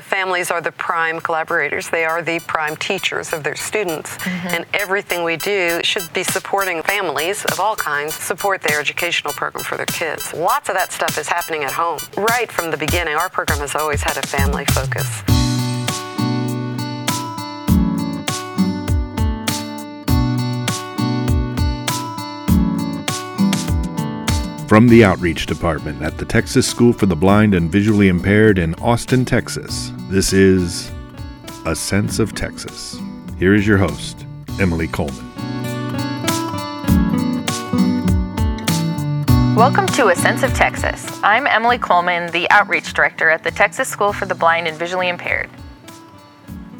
the families are the prime collaborators. They are the prime teachers of their students. Mm-hmm. And everything we do should be supporting families of all kinds, support their educational program for their kids. Lots of that stuff is happening at home. Right from the beginning, our program has always had a family focus. From the Outreach Department at the Texas School for the Blind and Visually Impaired in Austin, Texas, this is A Sense of Texas. Here is your host, Emily Coleman. Welcome to A Sense of Texas. I'm Emily Coleman, the Outreach Director at the Texas School for the Blind and Visually Impaired.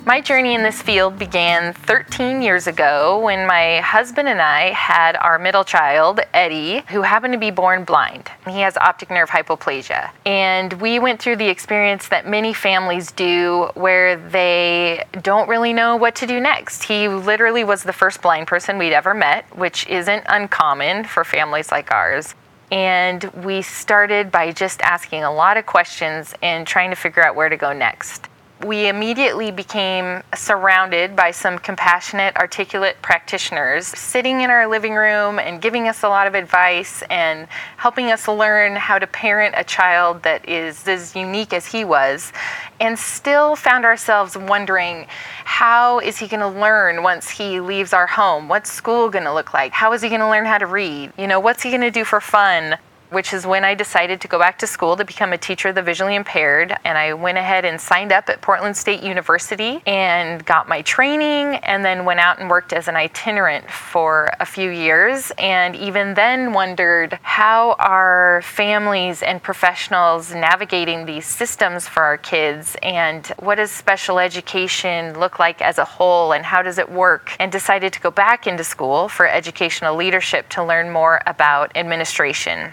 My journey in this field began 13 years ago when my husband and I had our middle child, Eddie, who happened to be born blind. He has optic nerve hypoplasia. And we went through the experience that many families do where they don't really know what to do next. He literally was the first blind person we'd ever met, which isn't uncommon for families like ours. And we started by just asking a lot of questions and trying to figure out where to go next we immediately became surrounded by some compassionate, articulate practitioners sitting in our living room and giving us a lot of advice and helping us learn how to parent a child that is as unique as he was and still found ourselves wondering how is he going to learn once he leaves our home? What's school going to look like? How is he going to learn how to read? You know what's he going to do for fun which is when I decided to go back to school to become a teacher of the visually impaired. And I went ahead and signed up at Portland State University and got my training, and then went out and worked as an itinerant for a few years. And even then, wondered how are families and professionals navigating these systems for our kids, and what does special education look like as a whole, and how does it work? And decided to go back into school for educational leadership to learn more about administration.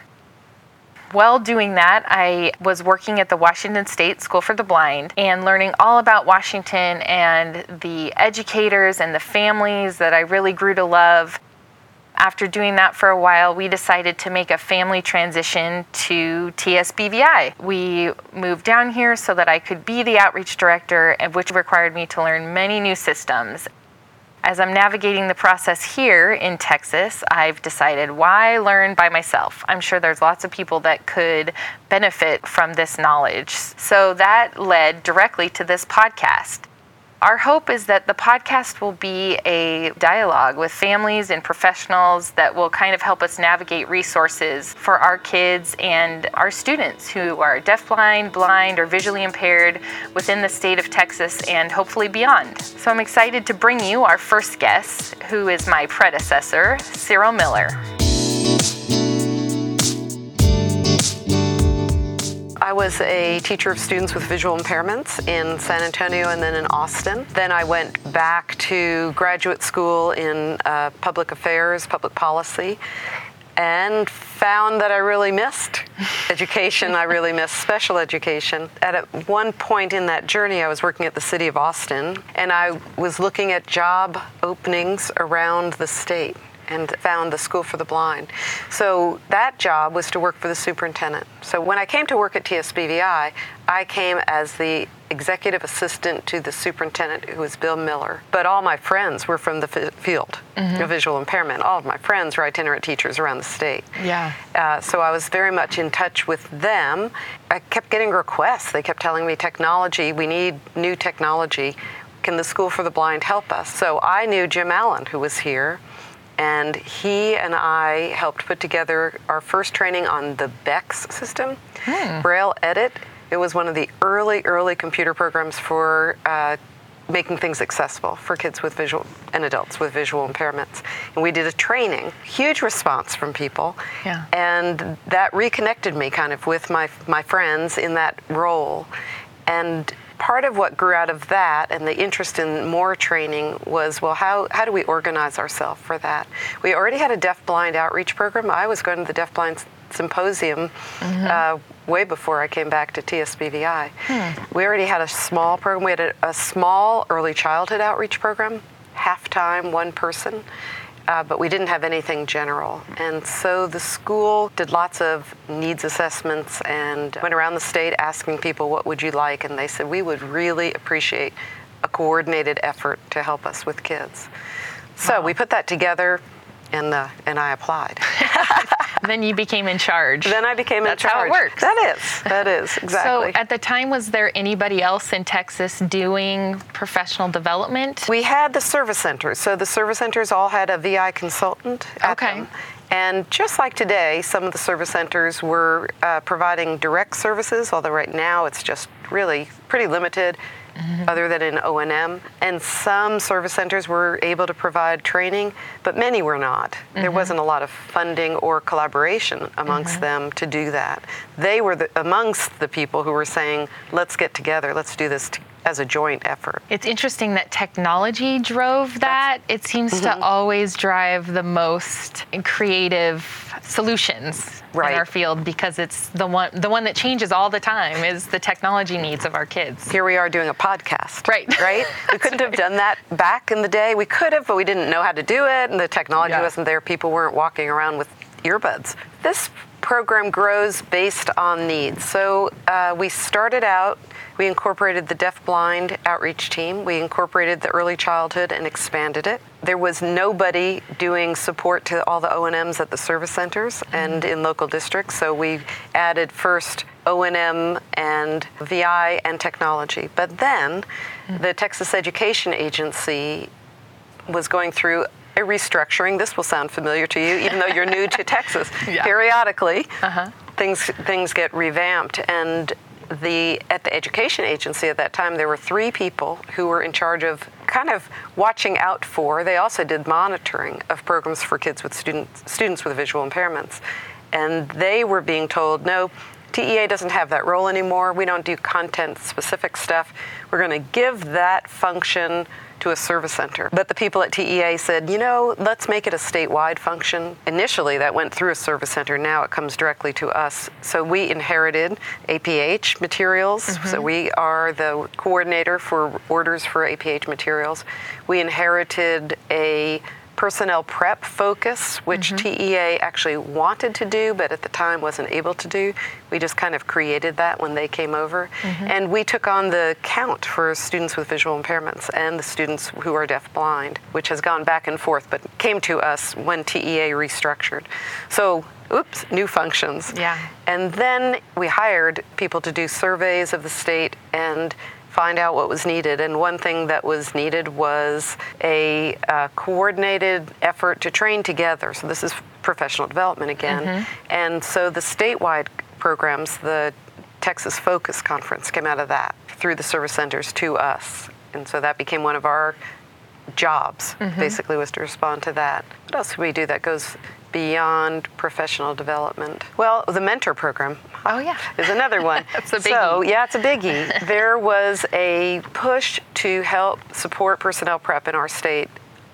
While doing that, I was working at the Washington State School for the Blind and learning all about Washington and the educators and the families that I really grew to love. After doing that for a while, we decided to make a family transition to TSBVI. We moved down here so that I could be the outreach director, which required me to learn many new systems as I'm navigating the process here in Texas, I've decided why learn by myself? I'm sure there's lots of people that could benefit from this knowledge. So that led directly to this podcast. Our hope is that the podcast will be a dialogue with families and professionals that will kind of help us navigate resources for our kids and our students who are deafblind, blind, or visually impaired within the state of Texas and hopefully beyond. So I'm excited to bring you our first guest, who is my predecessor, Cyral Miller. I was a teacher of students with visual impairments in San Antonio and then in Austin. Then I went back to graduate school in uh, public affairs, public policy, and found that I really missed education. I really missed special education. At one point in that journey, I was working at the city of Austin, and I was looking at job openings around the state and found the School for the Blind. So that job was to work for the superintendent. So when I came to work at TSBVI, I came as the executive assistant to the superintendent, who was Bill Miller. But all my friends were from the f- field mm-hmm. of visual impairment. All of my friends were itinerant teachers around the state. Yeah. Uh, so I was very much in touch with them. I kept getting requests. They kept telling me technology, we need new technology. Can the School for the Blind help us? So I knew Jim Allan, who was here and he and I helped put together our first training on the BEX system, hmm. Braille Edit. It was one of the early, early computer programs for uh, making things accessible for kids with visual and adults with visual impairments. And we did a training, huge response from people. Yeah. And that reconnected me kind of with my my friends in that role. And part of what grew out of that and the interest in more training was well how, how do we organize ourselves for that? We already had a deaf blind outreach program. I was going to the deaf blind symposium mm-hmm. uh, way before i came back to tsbvi hmm. we already had a small program. We had a, a small early childhood outreach program half time one person uh, but we didn't have anything general. And so the school did lots of needs assessments and went around the state asking people, what would you like? And they said, we would really appreciate a coordinated effort to help us with kids. So we put that together and, uh, and I applied. then you became in charge. Then I became That's in charge. That's how it works. That is. That is exactly. So at the time, was there anybody else in Texas doing professional development? we had the service centers. So the service centers all had a VI consultant at Okay. them. And just like today, some of the service centers were uh, providing direct services, although right now it's just really pretty limited. Other than in O&M, and some service centers were able to provide training, but many were not. There mm-hmm. wasn't a lot of funding or collaboration amongst mm-hmm. them to do that. They were the, amongst the people who were saying, "Let's get together. Let's do this t- as a joint effort." It's interesting that technology drove that. It seems Mm-hmm. to always drive the most creative solutions Right. in our field because it's the one the one that changes all the time is the technology needs of our kids. here we are doing a podcast. Right. Right? We couldn't have done that back in the day. We could have, but we didn't know how to do it, and the technology Yeah. wasn't there. People weren't walking around with earbuds. This program grows based on needs. So uh, we started out, we incorporated the deaf-blind outreach team. We incorporated the early childhood and expanded it. There was nobody doing support to all the O&Ms at the service centers and in local districts. So we added first O&M and VI and technology. But then the Texas Education Agency was going through a restructuring. This will sound familiar to you, even though you're new to Texas. Yeah. Periodically, uh-huh. things things get revamped, and the at the education agency at that time there were three people who were in charge of kind of watching out for. They also did monitoring of programs for kids with students students with visual impairments, and they were being told no. TEA doesn't have that role anymore. We don't do content specific stuff. We're going to give that function to a service center. But the people at TEA said, you know, let's make it a statewide function. Initially, that went through a service center. Now it comes directly to us. So we inherited APH materials. So mm-hmm. we are the coordinator for orders for APH materials. We inherited a personnel prep focus, which mm-hmm. TEA actually wanted to do, but at the time wasn't able to do. We just kind of created that when they came over. Mm-hmm. And we took on the count for students with visual impairments and the students who are deaf-blind, which has gone back and forth, but came to us when TEA restructured. So, oops, new functions. Yeah. And then we hired people to do surveys of the state and find out what was needed. And one thing that was needed was a uh, coordinated effort to train together. So this is professional development again. And so the statewide programs, the Texas Focus Conference came out of that through the service centers to us. And so that became one of our jobs, basically, was to respond to that. What else do we do that goes beyond professional development? Well, the mentor program. Oh, yeah. Is another one. That's a So, yeah, it's a biggie. there was a push to help support personnel prep in our state.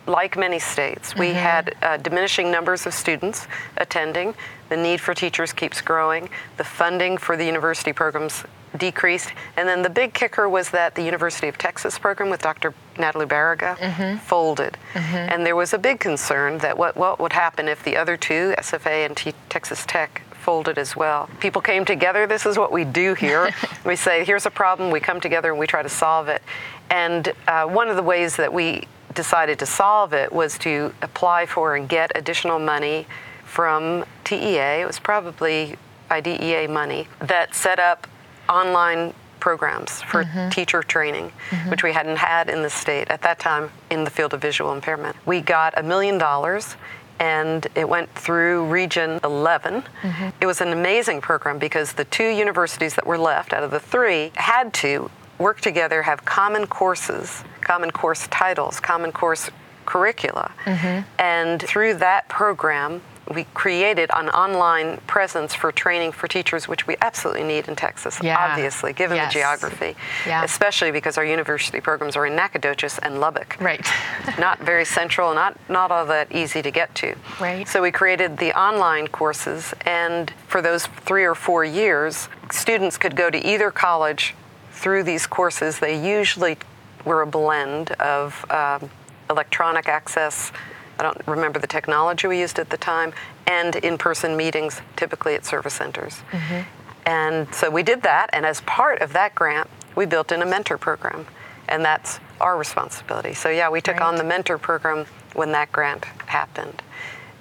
Like many states, we mm-hmm. had uh, diminishing numbers of students attending. The need for teachers keeps growing. The funding for the university programs decreased. And then the big kicker was that the University of Texas program with Dr. Natalie Barraga mm-hmm. folded. Mm-hmm. And there was a big concern that what, what would happen if the other two, SFA and T- Texas Tech, folded as well. People came together. This is what we do here. we say, here's a problem. We come together and we try to solve it. And uh, one of the ways that we decided to solve it was to apply for and get additional money from TEA. It was probably IDEA money that set up online programs for teacher training, which we hadn't had in the state at that time in the field of visual impairment. We got a million dollars and it went through Region 11. Mm-hmm. It was an amazing program because the two universities that were left out of the three had to work together, have common courses, common course titles, common course curricula. Mm-hmm. And through that program, we created an online presence for training for teachers, which we absolutely need in Texas, Yeah. obviously, given Yes. the geography, Yeah. especially because our university programs are in Nacogdoches and Lubbock Right. not very central, not not all that easy to get to. Right. So we created the online courses, and for those three or four years, students could go to either college through these courses. They usually were a blend of um, electronic access I don't remember the technology we used at the time, and in person meetings, typically at service centers. Mm-hmm. And so we did that, and as part of that grant, we built in a mentor program, and that's our responsibility. So, yeah, we took on the mentor program when that grant happened.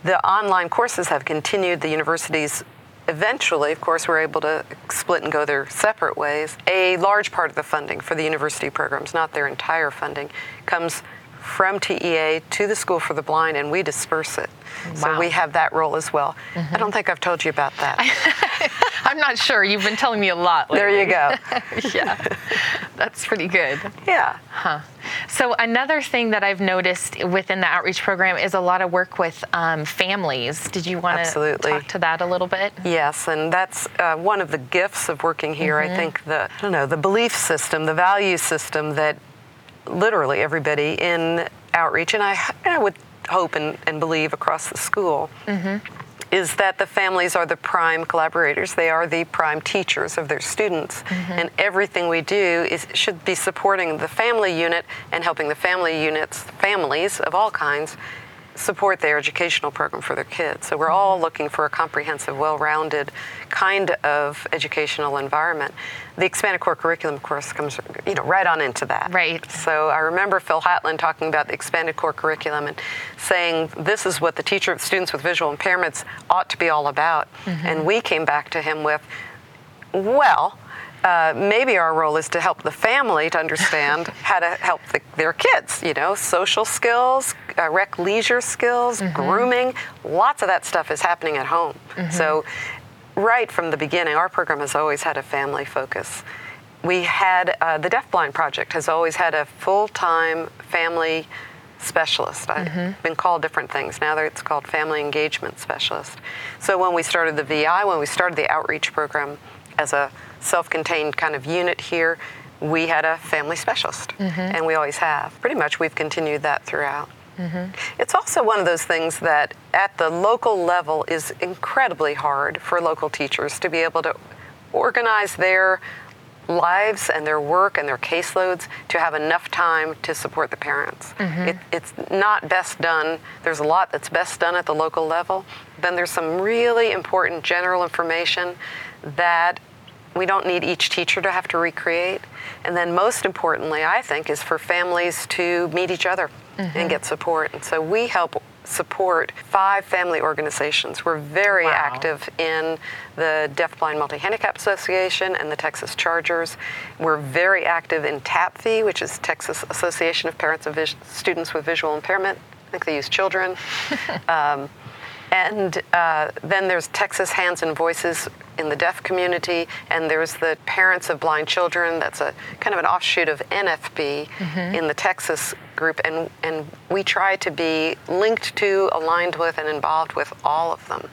The online courses have continued. The universities eventually, of course, were able to split and go their separate ways. A large part of the funding for the university programs, not their entire funding, comes from TEA to the School for the Blind, and we disperse it. So we have that role as well. I don't think I've told you about that. I'm not sure. You've been telling me a lot. there you go. yeah, that's pretty good. Yeah. So another thing that I've noticed within the outreach program is a lot of work with um, families. Did you want to talk to that a little bit? Yes, and that's uh, one of the gifts of working here. I think the I don't know the belief system, the value system that literally everybody in outreach, and I, I would hope and, and believe across the school, mm-hmm. is that the families are the prime collaborators. They are the prime teachers of their students, mm-hmm. and everything we do is should be supporting the family unit and helping the family units, families of all kinds, support their educational program for their kids. So we're all looking for a comprehensive, well-rounded kind of educational environment. The expanded core curriculum, of course, comes you know right on into that. Right. So I remember Phil Hatlen talking about the expanded core curriculum and saying this is what the teacher of students with visual impairments ought to be all about. Mm-hmm. And we came back to him with, well, uh, maybe our role is to help the family to understand how to help the, their kids. You know, social skills, uh, rec leisure skills, grooming. Lots of that stuff is happening at home. So, right from the beginning, our program has always had a family focus. We had uh, the Deafblind Project has always had a full-time family specialist. I've been called different things. Now that it's called family engagement specialist. So when we started the VI, when we started the outreach program as a self-contained kind of unit here, we had a family specialist, mm-hmm. and we always have. Pretty much, we've continued that throughout. Mm-hmm. It's also one of those things that at the local level is incredibly hard for local teachers to be able to organize their lives and their work and their caseloads to have enough time to support the parents. Mm-hmm. It, it's not best done. There's a lot that's best done at the local level. Then there's some really important general information that we don't need each teacher to have to recreate. And then, most importantly, I think, is for families to meet each other and get support. And so we help support five family organizations. We're very Wow. active in the Deafblind Multi Handicap Association and the Texas Chargers. We're very active in TAPV, which is Texas Association of Parents of Vis- Students with Visual Impairment. I think they use children. um, and uh, then there's Texas Hands and Voices in the deaf community, and there's the Parents of Blind Children. That's a kind of an offshoot of NFB in the Texas group, and and we try to be linked to, aligned with, and involved with all of them.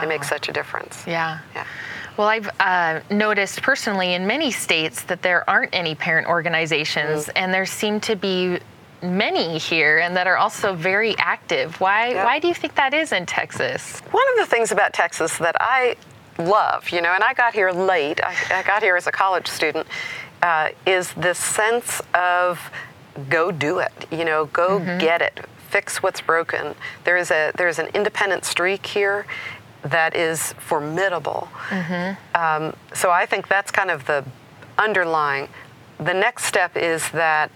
They make Wow. such a difference. Yeah. Yeah. Well, I've uh, noticed personally in many states that there aren't any parent organizations, and there seem to be many here, and that are also very active. Why? Yeah. Why do you think that is in Texas? One of the things about Texas that I love, you know, and I got here late, I, I got here as a college student, uh, is this sense of go do it, you know, go get it, fix what's broken. There is a there's an independent streak here that is formidable. Um, so I think that's kind of the underlying. The next step is that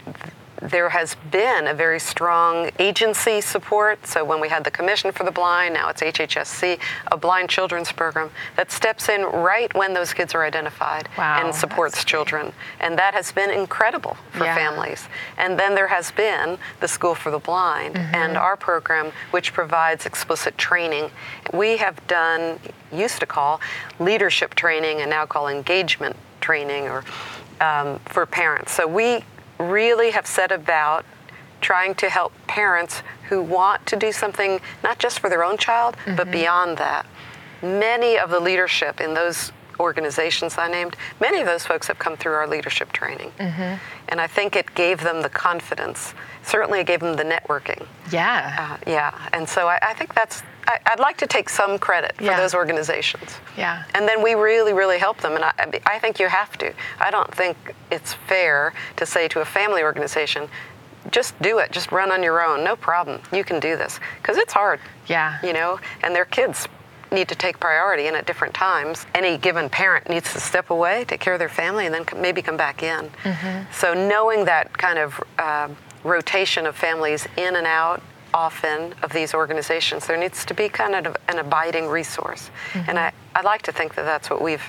there has been a very strong agency support. So when we had the Commission for the Blind, now it's HHSC, a blind children's program that steps in right when those kids are identified Wow, and supports great. children. And that has been incredible for Yeah. families. And then there has been the School for the Blind Mm-hmm. and our program, which provides explicit training. We have done, used to call leadership training and now call engagement training or um, for parents. So we really have set about trying to help parents who want to do something not just for their own child, but beyond that. Many of the leadership in those organizations I named, many of those folks have come through our leadership training. And I think it gave them the confidence. Certainly, it gave them the networking. Yeah. Uh, yeah, and so I, I think that's. I, I'd like to take some credit for Yeah. those organizations. Yeah. And then we really, really help them, and I, I think you have to. I don't think it's fair to say to a family organization, just do it. Just run on your own. No problem. You can do this because it's hard. Yeah. You know, and their kids need to take priority and at different times. Any given parent needs to step away, take care of their family, and then maybe come back in. So knowing that kind of uh, rotation of families in and out often of these organizations, there needs to be kind of an abiding resource. And mm-hmm. I, I like to think that that's what we've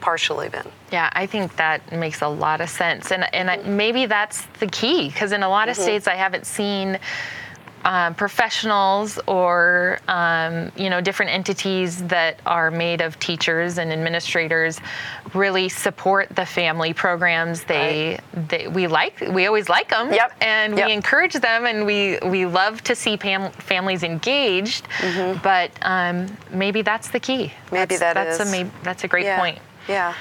partially been. Yeah, I think that makes a lot of sense, and and I, maybe that's the key because in a lot of mm-hmm. states I haven't seen um, professionals or um, you know different entities that are made of teachers and administrators really support the family programs. They, they we like we always like them, Yep. and Yep. we encourage them, and we we love to see fam- families engaged. But um, maybe that's the key. Mm-hmm. Maybe that's, that that's is. a maybe, that's a great yeah. point. Yeah.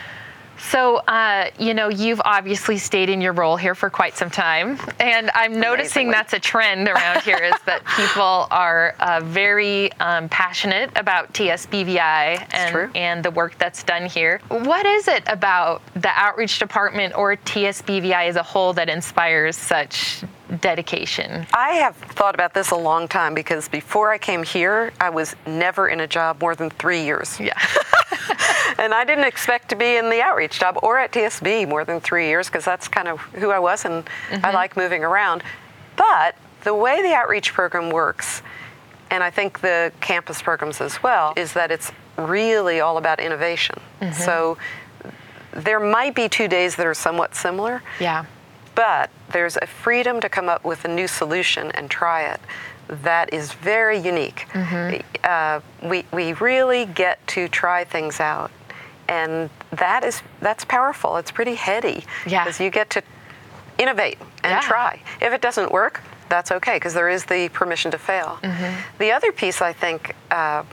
So, uh, you know, you've obviously stayed in your role here for quite some time, and I'm noticing Amazingly. that's a trend around here is that people are uh, very um, passionate about TSBVI and, and the work that's done here. What is it about the outreach department or TSBVI as a whole that inspires such dedication? I have thought about this a long time because before I came here, I was never in a job more than three years. Yeah. and I didn't expect to be in the outreach job or at TSB more than three years because that's kind of who I was and I mm-hmm. like moving around. But the way the outreach program works, and I think the campus programs as well, is that it's really all about innovation. Mm-hmm. So there might be two days that are somewhat similar, yeah. but there's a freedom to come up with a new solution and try it that is very unique. Mm-hmm. Uh, we, we really get to try things out, and that is that's powerful. It's pretty heady Yeah. because you get to innovate and Yeah. try. If it doesn't work, that's okay because there is the permission to fail. Mm-hmm. The other piece I think. Uh,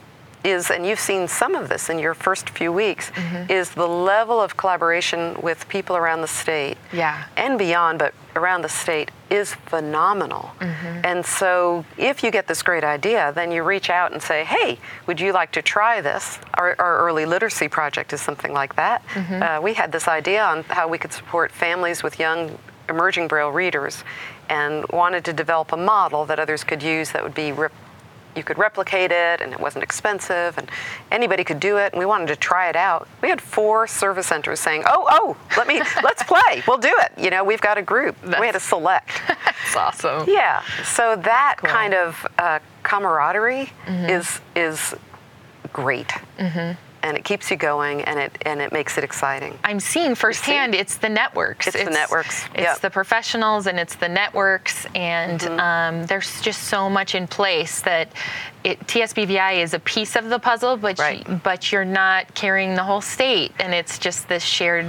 is, and you've seen some of this in your first few weeks, Mm-hmm. is the level of collaboration with people around the state Yeah. and beyond, but around the state is phenomenal. Mm-hmm. And so, if you get this great idea, then you reach out and say, "Hey, would you like to try this?" Our, our early literacy project is something like that. Mm-hmm. Uh, we had this idea on how we could support families with young emerging Braille readers, and wanted to develop a model that others could use that would be. Rep- you could replicate it and it wasn't expensive and anybody could do it and we wanted to try it out. We had four service centers saying oh oh let me let's play. We'll do it. You know we've got a group. We had to select. That's awesome. yeah. So that Cool. kind of uh, camaraderie is is great and it keeps you going and it and it makes it exciting I'm seeing firsthand it's the networks. It's the networks, It's yep. the professionals and it's the networks, and Mm-hmm. um, there's just so much in place that it, TSBVI is a piece of the puzzle, but Right. you, but you're not carrying the whole state, and it's just this shared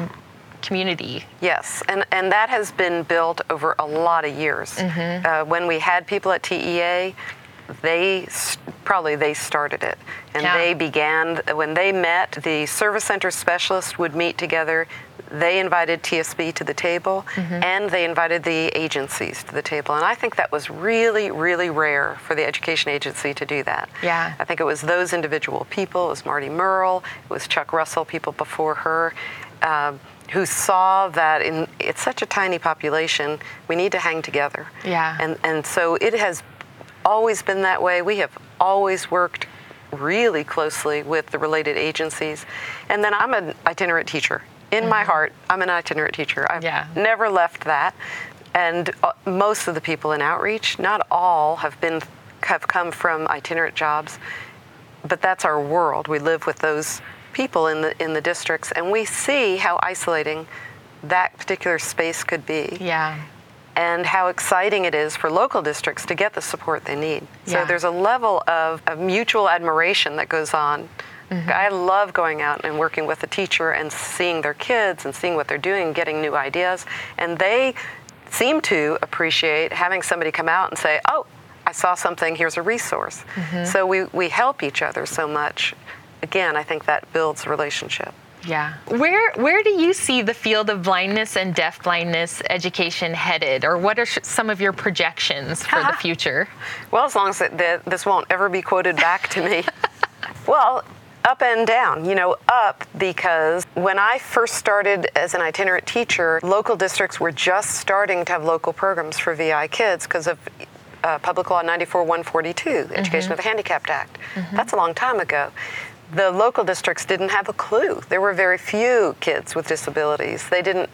community. Yes, and, and that has been built over a lot of years. Mm-hmm. Uh, when we had people at TEA, they probably they started it, and Yeah. they began when they met. The service center specialists would meet together. They invited TSB to the table, Mm-hmm. and they invited the agencies to the table. And I think that was really, really rare for the education agency to do that. Yeah. I think it was those individual people. It was Marty Merle. It was Chuck Russell. People before her. Um, who saw that in it's such a tiny population, we need to hang together. Yeah. And and so it has always been that way. We have always worked really closely with the related agencies. And then I'm an itinerant teacher. In my heart, I'm an itinerant teacher. I've Yeah. never left that. And uh, most of the people in outreach, not all have been have come from itinerant jobs, but that's our world. We live with those people in the in the districts and we see how isolating that particular space could be Yeah. And how exciting it is for local districts to get the support they need. So Yeah. there's a level of, of mutual admiration that goes on. Mm-hmm. I love going out and working with a teacher and seeing their kids and seeing what they're doing getting new ideas. And they seem to appreciate having somebody come out and say, oh, I saw something, here's a resource. Mm-hmm. So we, we help each other so much. Again, I think that builds a relationship. Yeah. Where where do you see the field of blindness and deaf blindness education headed, or what are sh- some of your projections for the future? Well, as long as it, the, this won't ever be quoted back to me. well, up and down. You know, up because when I first started as an itinerant teacher, local districts were just starting to have local programs for VI kids because of uh, Public Law 94 142, Education of the Handicapped Act. That's a long time ago. The local districts didn't have a clue. There were very few kids with disabilities. They didn't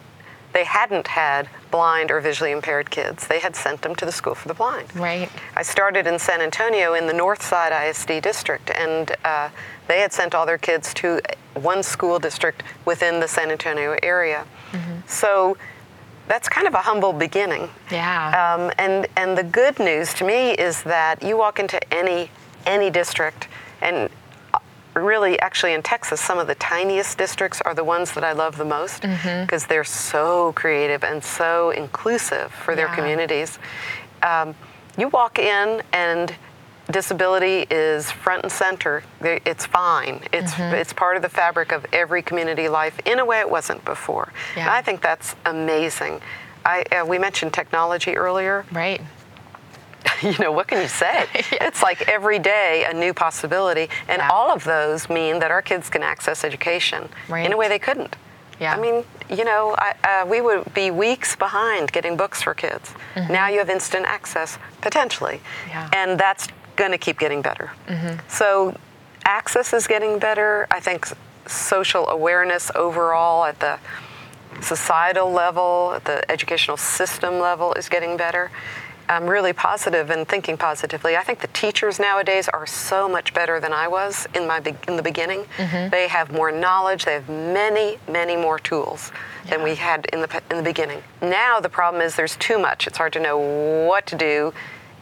they hadn't had blind or visually impaired kids. They had sent them to the School for the Blind. Right. I started in San Antonio in the North Side ISD district, and uh, they had sent all their kids to one school district within the San Antonio area. So that's kind of a humble beginning. Yeah. Um, and and the good news to me is that you walk into any any district, and really, actually, in Texas, some of the tiniest districts are the ones that I love the most because they're so creative and so inclusive for their Yeah. communities. Um, you walk in and disability is front and center. It's fine. It's it's part of the fabric of every community life in a way it wasn't before. And I think that's amazing. I, uh, we mentioned technology earlier. right. You know, what can you say? It's like every day a new possibility, and Yeah. all of those mean that our kids can access education in a way they couldn't. Yeah. I mean, you know, I, uh, we would be weeks behind getting books for kids. Now you have instant access, potentially. Mm-hmm. Yeah. And that's going to keep getting better. So access is getting better. I think social awareness overall at the societal level, at the educational system level is getting better. I'm really positive and thinking positively. I think the teachers nowadays are so much better than I was in my be- in the beginning. Mm-hmm. They have more knowledge. They have many, many more tools than we had in the in the beginning. Now the problem is there's too much. It's hard to know what to do.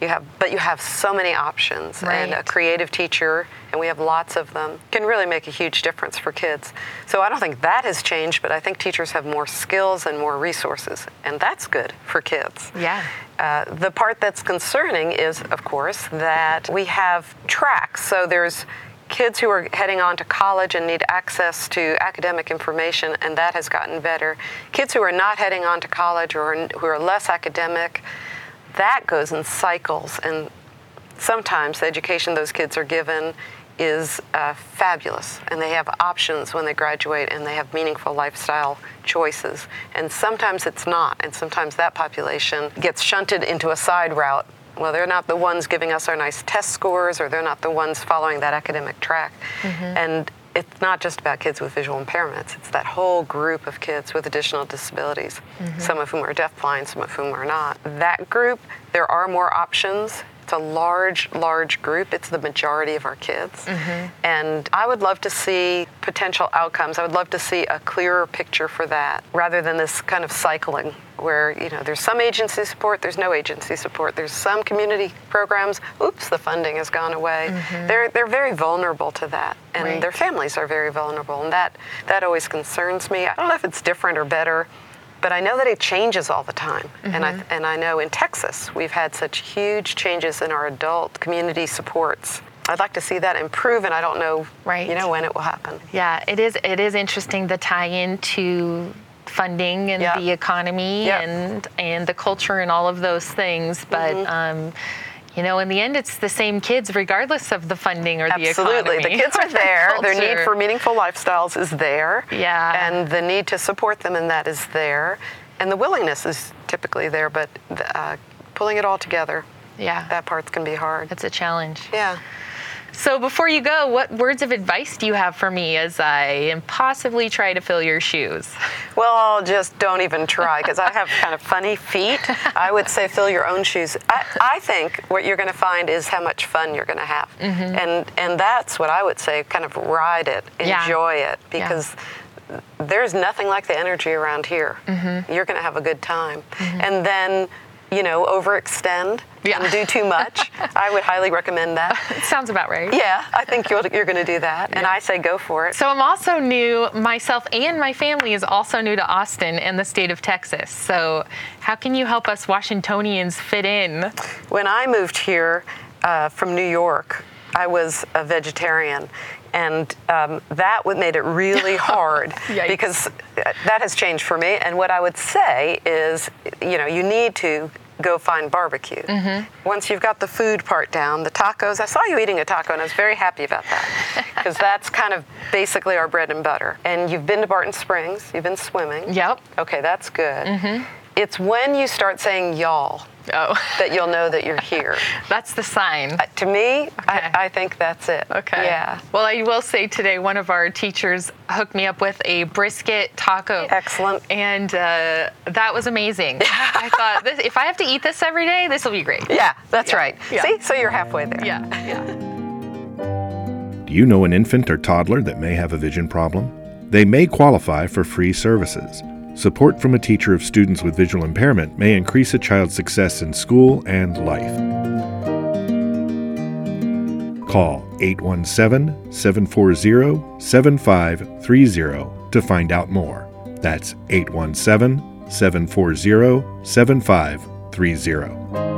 You have, but you have so many options, and a creative teacher, and we have lots of them, can really make a huge difference for kids. So I don't think that has changed, but I think teachers have more skills and more resources, and that's good for kids. Yeah. Uh, the part that's concerning is, of course, that we have tracks. So there's kids who are heading on to college and need access to academic information, and that has gotten better. Kids who are not heading on to college or who are less academic, that goes in cycles, and sometimes the education those kids are given is uh, fabulous and they have options when they graduate and they have meaningful lifestyle choices and sometimes it's not and sometimes that population gets shunted into a side route. Well they're not the ones giving us our nice test scores or they're not the ones following that academic track. And it's not just about kids with visual impairments. It's that whole group of kids with additional disabilities mm-hmm. some of whom are deafblind some of whom are not. That group there are more options it's a large, large group. It's the majority of our kids. Mm-hmm. And I would love to see potential outcomes. I would love to see a clearer picture for that rather than this kind of cycling where, you know, there's some agency support, there's no agency support. There's some community programs, oops, the funding has gone away. Mm-hmm. They're, they're very vulnerable to that. And Right. their families are very vulnerable. And that, that always concerns me. I don't know if it's different or better but I know that it changes all the time. And, I, and I know in Texas, we've had such huge changes in our adult community supports. I'd like to see that improve, and I don't know, Right. you know, when it will happen. Yeah, it is. It is interesting the tie-in to funding and Yeah. the economy Yeah. and and the culture and all of those things. But Mm-hmm. um, you know, in the end, it's the same kids, regardless of the funding or the Absolutely. The kids are the there. Their need for meaningful lifestyles is there. Yeah. And the need to support them in that is there. And the willingness is typically there, but uh, pulling it all together, yeah, that part can be hard. It's a challenge. Yeah. So before you go, what words of advice do you have for me as I impossibly try to fill your shoes? Well, I'll just don't even try because I have kind of funny feet. I would say fill your own shoes. I, I think what you're going to find is how much fun you're going to have, mm-hmm. and and that's what I would say. Kind of ride it, Yeah. enjoy it, Yeah. because there's nothing like the energy around here. Mm-hmm. You're going to have a good time, mm-hmm. and then. You know, overextend Yeah. and do too much. I would highly recommend that. It sounds about right. Yeah, I think you're, you're going to do that, and I say go for it. So I'm also new, myself and my family is also new to Austin and the state of Texas. So how can you help us Washingtonians fit in? When I moved here uh, from New York, I was a vegetarian. And um, that made it really hard because uh, that has changed for me. And what I would say is, you know, you need to go find barbecue. Mm-hmm. Once you've got the food part down, the tacos, I saw you eating a taco and I was very happy about that because that's kind of basically our bread and butter. And you've been to Barton Springs, you've been swimming. Yep. Okay, that's good. It's when you start saying y'all Oh, that you'll know that you're here. that's the sign. Uh, to me, Okay. I, I think that's it. Okay. Yeah. Well, I will say today, one of our teachers hooked me up with a brisket taco. Excellent. And uh, that was amazing. I thought, this, if I have to eat this every day, this will be great. Yeah, that's Yeah. right. Yeah. See, so you're halfway there. Yeah, yeah. Do you know an infant or toddler that may have a vision problem? They may qualify for free services. Support from a teacher of students with visual impairment may increase a child's success in school and life. Call 817 740 7530 to find out more. That's 817 740 7530.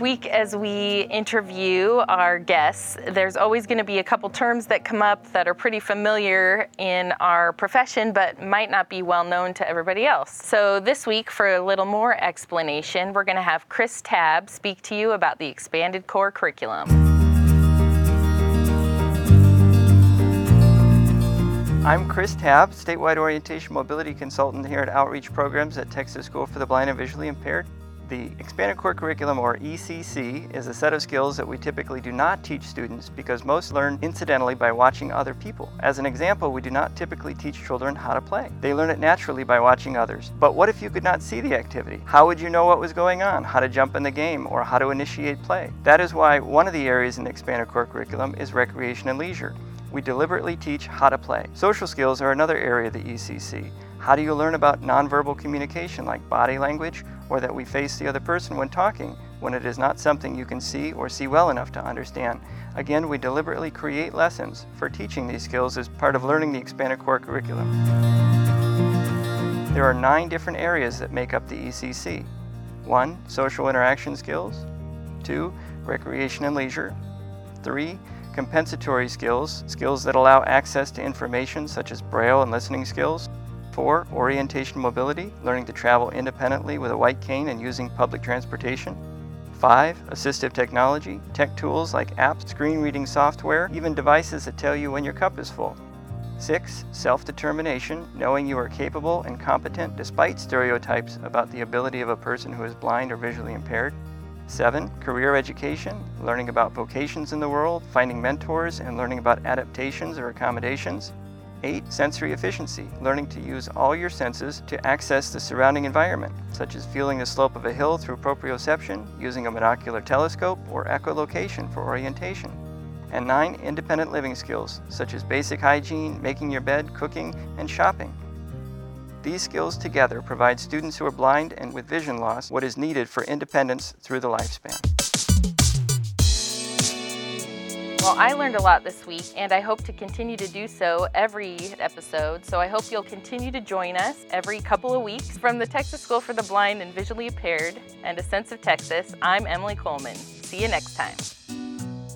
Week, as we interview our guests, there's always going to be a couple terms that come up that are pretty familiar in our profession but might not be well known to everybody else. So, this week, for a little more explanation, we're going to have Chris Tabb speak to you about the expanded core curriculum. I'm Chris Tabb, statewide orientation mobility consultant here at Outreach Programs at Texas School for the Blind and Visually Impaired. The Expanded Core Curriculum, or ECC, is a set of skills that we typically do not teach students because most learn incidentally by watching other people. As an example, we do not typically teach children how to play. They learn it naturally by watching others. But what if you could not see the activity? How would you know what was going on, how to jump in the game, or how to initiate play? That is why one of the areas in the Expanded Core Curriculum is recreation and leisure. We deliberately teach how to play. Social skills are another area of the ECC. How do you learn about nonverbal communication like body language or that we face the other person when talking when it is not something you can see or see well enough to understand? Again, we deliberately create lessons for teaching these skills as part of learning the expanded core curriculum. There are nine different areas that make up the ECC. 1. Social interaction skills. 2. Recreation and leisure. 3 compensatory skills, skills that allow access to information such as braille and listening skills. 4. Orientation mobility, learning to travel independently with a white cane and using public transportation. 5. Assistive technology, tech tools like apps, screen reading software, even devices that tell you when your cup is full. 6. Self determination, knowing you are capable and competent despite stereotypes about the ability of a person who is blind or visually impaired. 7. Career education, learning about vocations in the world, finding mentors, and learning about adaptations or accommodations. 8. Sensory efficiency, learning to use all your senses to access the surrounding environment, such as feeling the slope of a hill through proprioception, using a monocular telescope, or echolocation for orientation. And 9. Independent living skills, such as basic hygiene, making your bed, cooking, and shopping. These skills together provide students who are blind and with vision loss what is needed for independence through the lifespan. Well, I learned a lot this week, and I hope to continue to do so every episode. So I hope you'll continue to join us every couple of weeks. From the Texas School for the Blind and Visually Impaired and A Sense of Texas, I'm Emily Coleman. See you next time.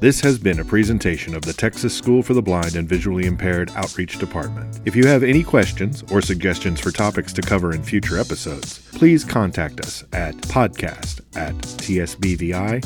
This has been a presentation of the Texas School for the Blind and Visually Impaired Outreach Department. If you have any questions or suggestions for topics to cover in future episodes, please contact us at podcast at tsbvi.edu.